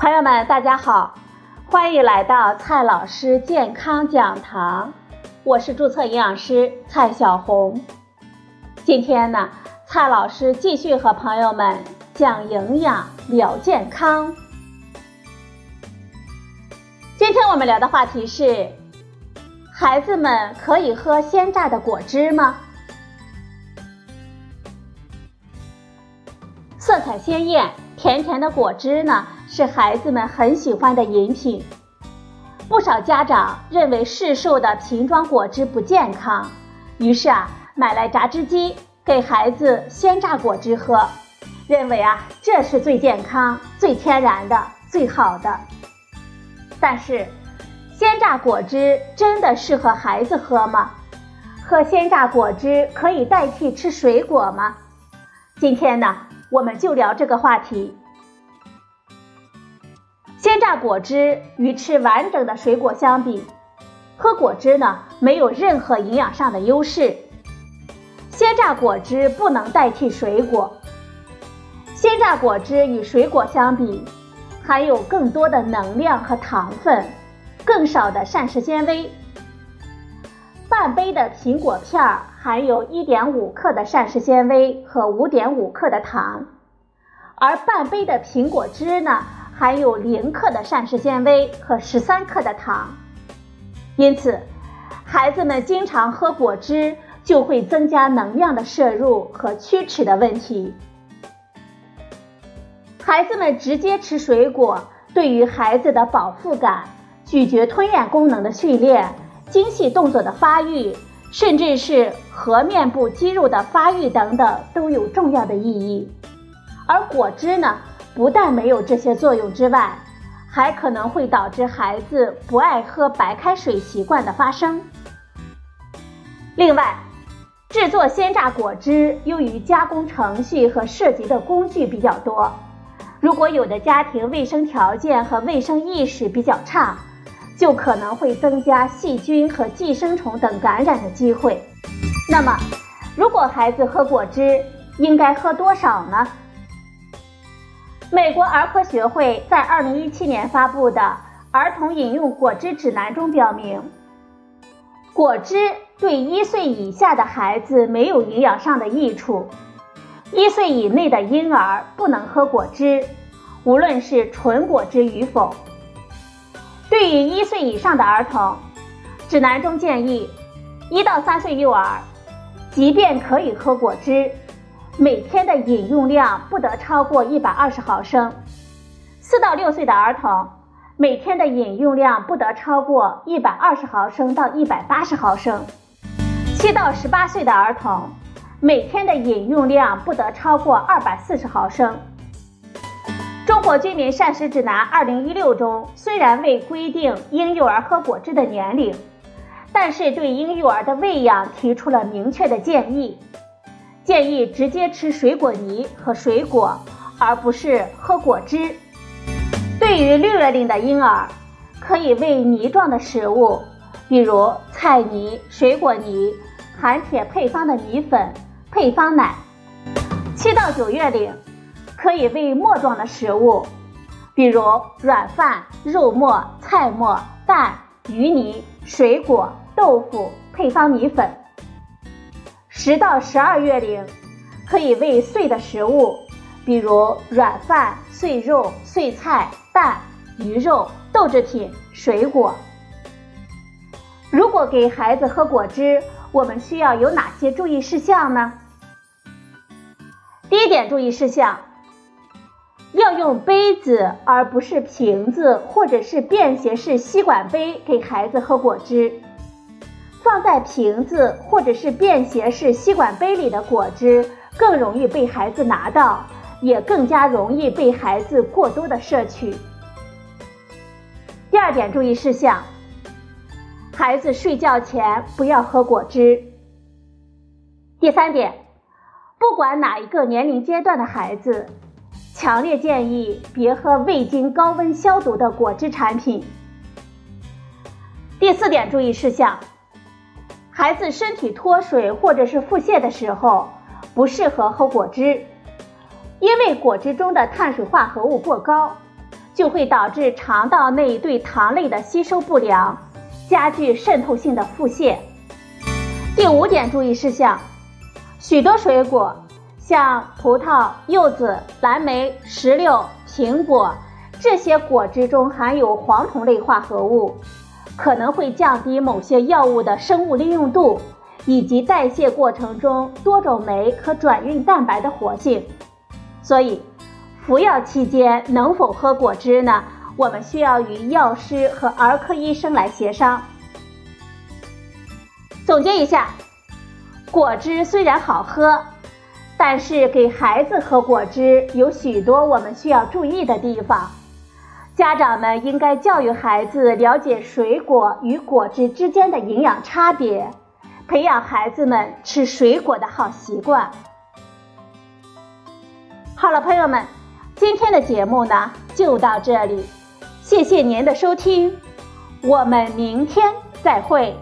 朋友们，大家好，欢迎来到蔡老师健康讲堂，我是注册营养师蔡小红。今天呢，蔡老师继续和朋友们讲营养聊健康。今天我们聊的话题是：孩子们可以喝鲜榨的果汁吗？色彩鲜艳、甜甜的果汁呢？是孩子们很喜欢的饮品，不少家长认为市售的瓶装果汁不健康，于是啊买来榨汁机给孩子鲜榨果汁喝，认为啊这是最健康、最天然的、最好的。但是，鲜榨果汁真的适合孩子喝吗？喝鲜榨果汁可以代替吃水果吗？今天呢，我们就聊这个话题。榨果汁与吃完整的水果相比，喝果汁呢没有任何营养上的优势。鲜榨果汁不能代替水果。鲜榨果汁与水果相比，含有更多的能量和糖分，更少的膳食纤维。半杯的苹果片含有1.5克的膳食纤维和5.5克的糖，而半杯的苹果汁呢？含有零克的膳食纤维和十三克的糖，因此，孩子们经常喝果汁就会增加能量的摄入和龋齿的问题。孩子们直接吃水果，对于孩子的饱腹感、咀嚼吞咽功能的训练、精细动作的发育，甚至是颌面部肌肉的发育等等，都有重要的意义。而果汁呢？不但没有这些作用之外，还可能会导致孩子不爱喝白开水习惯的发生。另外，制作鲜榨果汁由于加工程序和涉及的工具比较多，如果有的家庭卫生条件和卫生意识比较差，就可能会增加细菌和寄生虫等感染的机会。那么，如果孩子喝果汁，应该喝多少呢？美国儿科学会在二零一七年发布的《儿童饮用果汁指南》中表明，果汁对一岁以下的孩子没有营养上的益处，一岁以内的婴儿不能喝果汁，无论是纯果汁与否。对于一岁以上的儿童，指南中建议，一到三岁幼儿，即便可以喝果汁。每天的饮用量不得超过一百二十毫升。四到六岁的儿童每天的饮用量不得超过一百二十毫升到一百八十毫升。七到十八岁的儿童每天的饮用量不得超过二百四十毫升。中国居民膳食指南二零一六中虽然未规定婴幼儿喝果汁的年龄，但是对婴幼儿的喂养提出了明确的建议。建议直接吃水果泥和水果，而不是喝果汁。对于六月龄的婴儿，可以喂泥状的食物，比如菜泥、水果泥、含铁配方的米粉、配方奶。七到九月龄，可以喂沫状的食物，比如软饭、肉末、菜末、蛋、鱼泥、水果、豆腐、配方米粉。十到十二月龄，可以喂碎的食物，比如软饭、碎肉、碎菜、蛋、鱼肉、豆制品、水果。如果给孩子喝果汁，我们需要有哪些注意事项呢？第一点注意事项，要用杯子而不是瓶子或者是便携式吸管杯给孩子喝果汁。放在瓶子或者是便携式吸管杯里的果汁更容易被孩子拿到，也更加容易被孩子过多的摄取。第二点注意事项：孩子睡觉前不要喝果汁。第三点，不管哪一个年龄阶段的孩子，强烈建议别喝未经高温消毒的果汁产品。第四点注意事项。孩子身体脱水或者是腹泻的时候，不适合喝果汁，因为果汁中的碳水化合物过高，就会导致肠道内对糖类的吸收不良，加剧渗透性的腹泻。第五点注意事项：许多水果，像葡萄、柚子、蓝莓、石榴、苹果，这些果汁中含有黄酮类化合物，可能会降低某些药物的生物利用度以及代谢过程中多种酶和转运蛋白的活性。所以，服药期间能否喝果汁呢？我们需要与药师和儿科医生来协商。总结一下，果汁虽然好喝，但是给孩子喝果汁有许多我们需要注意的地方。家长们应该教育孩子了解水果与果汁之间的营养差别，培养孩子们吃水果的好习惯。好了，朋友们，今天的节目呢就到这里，谢谢您的收听，我们明天再会。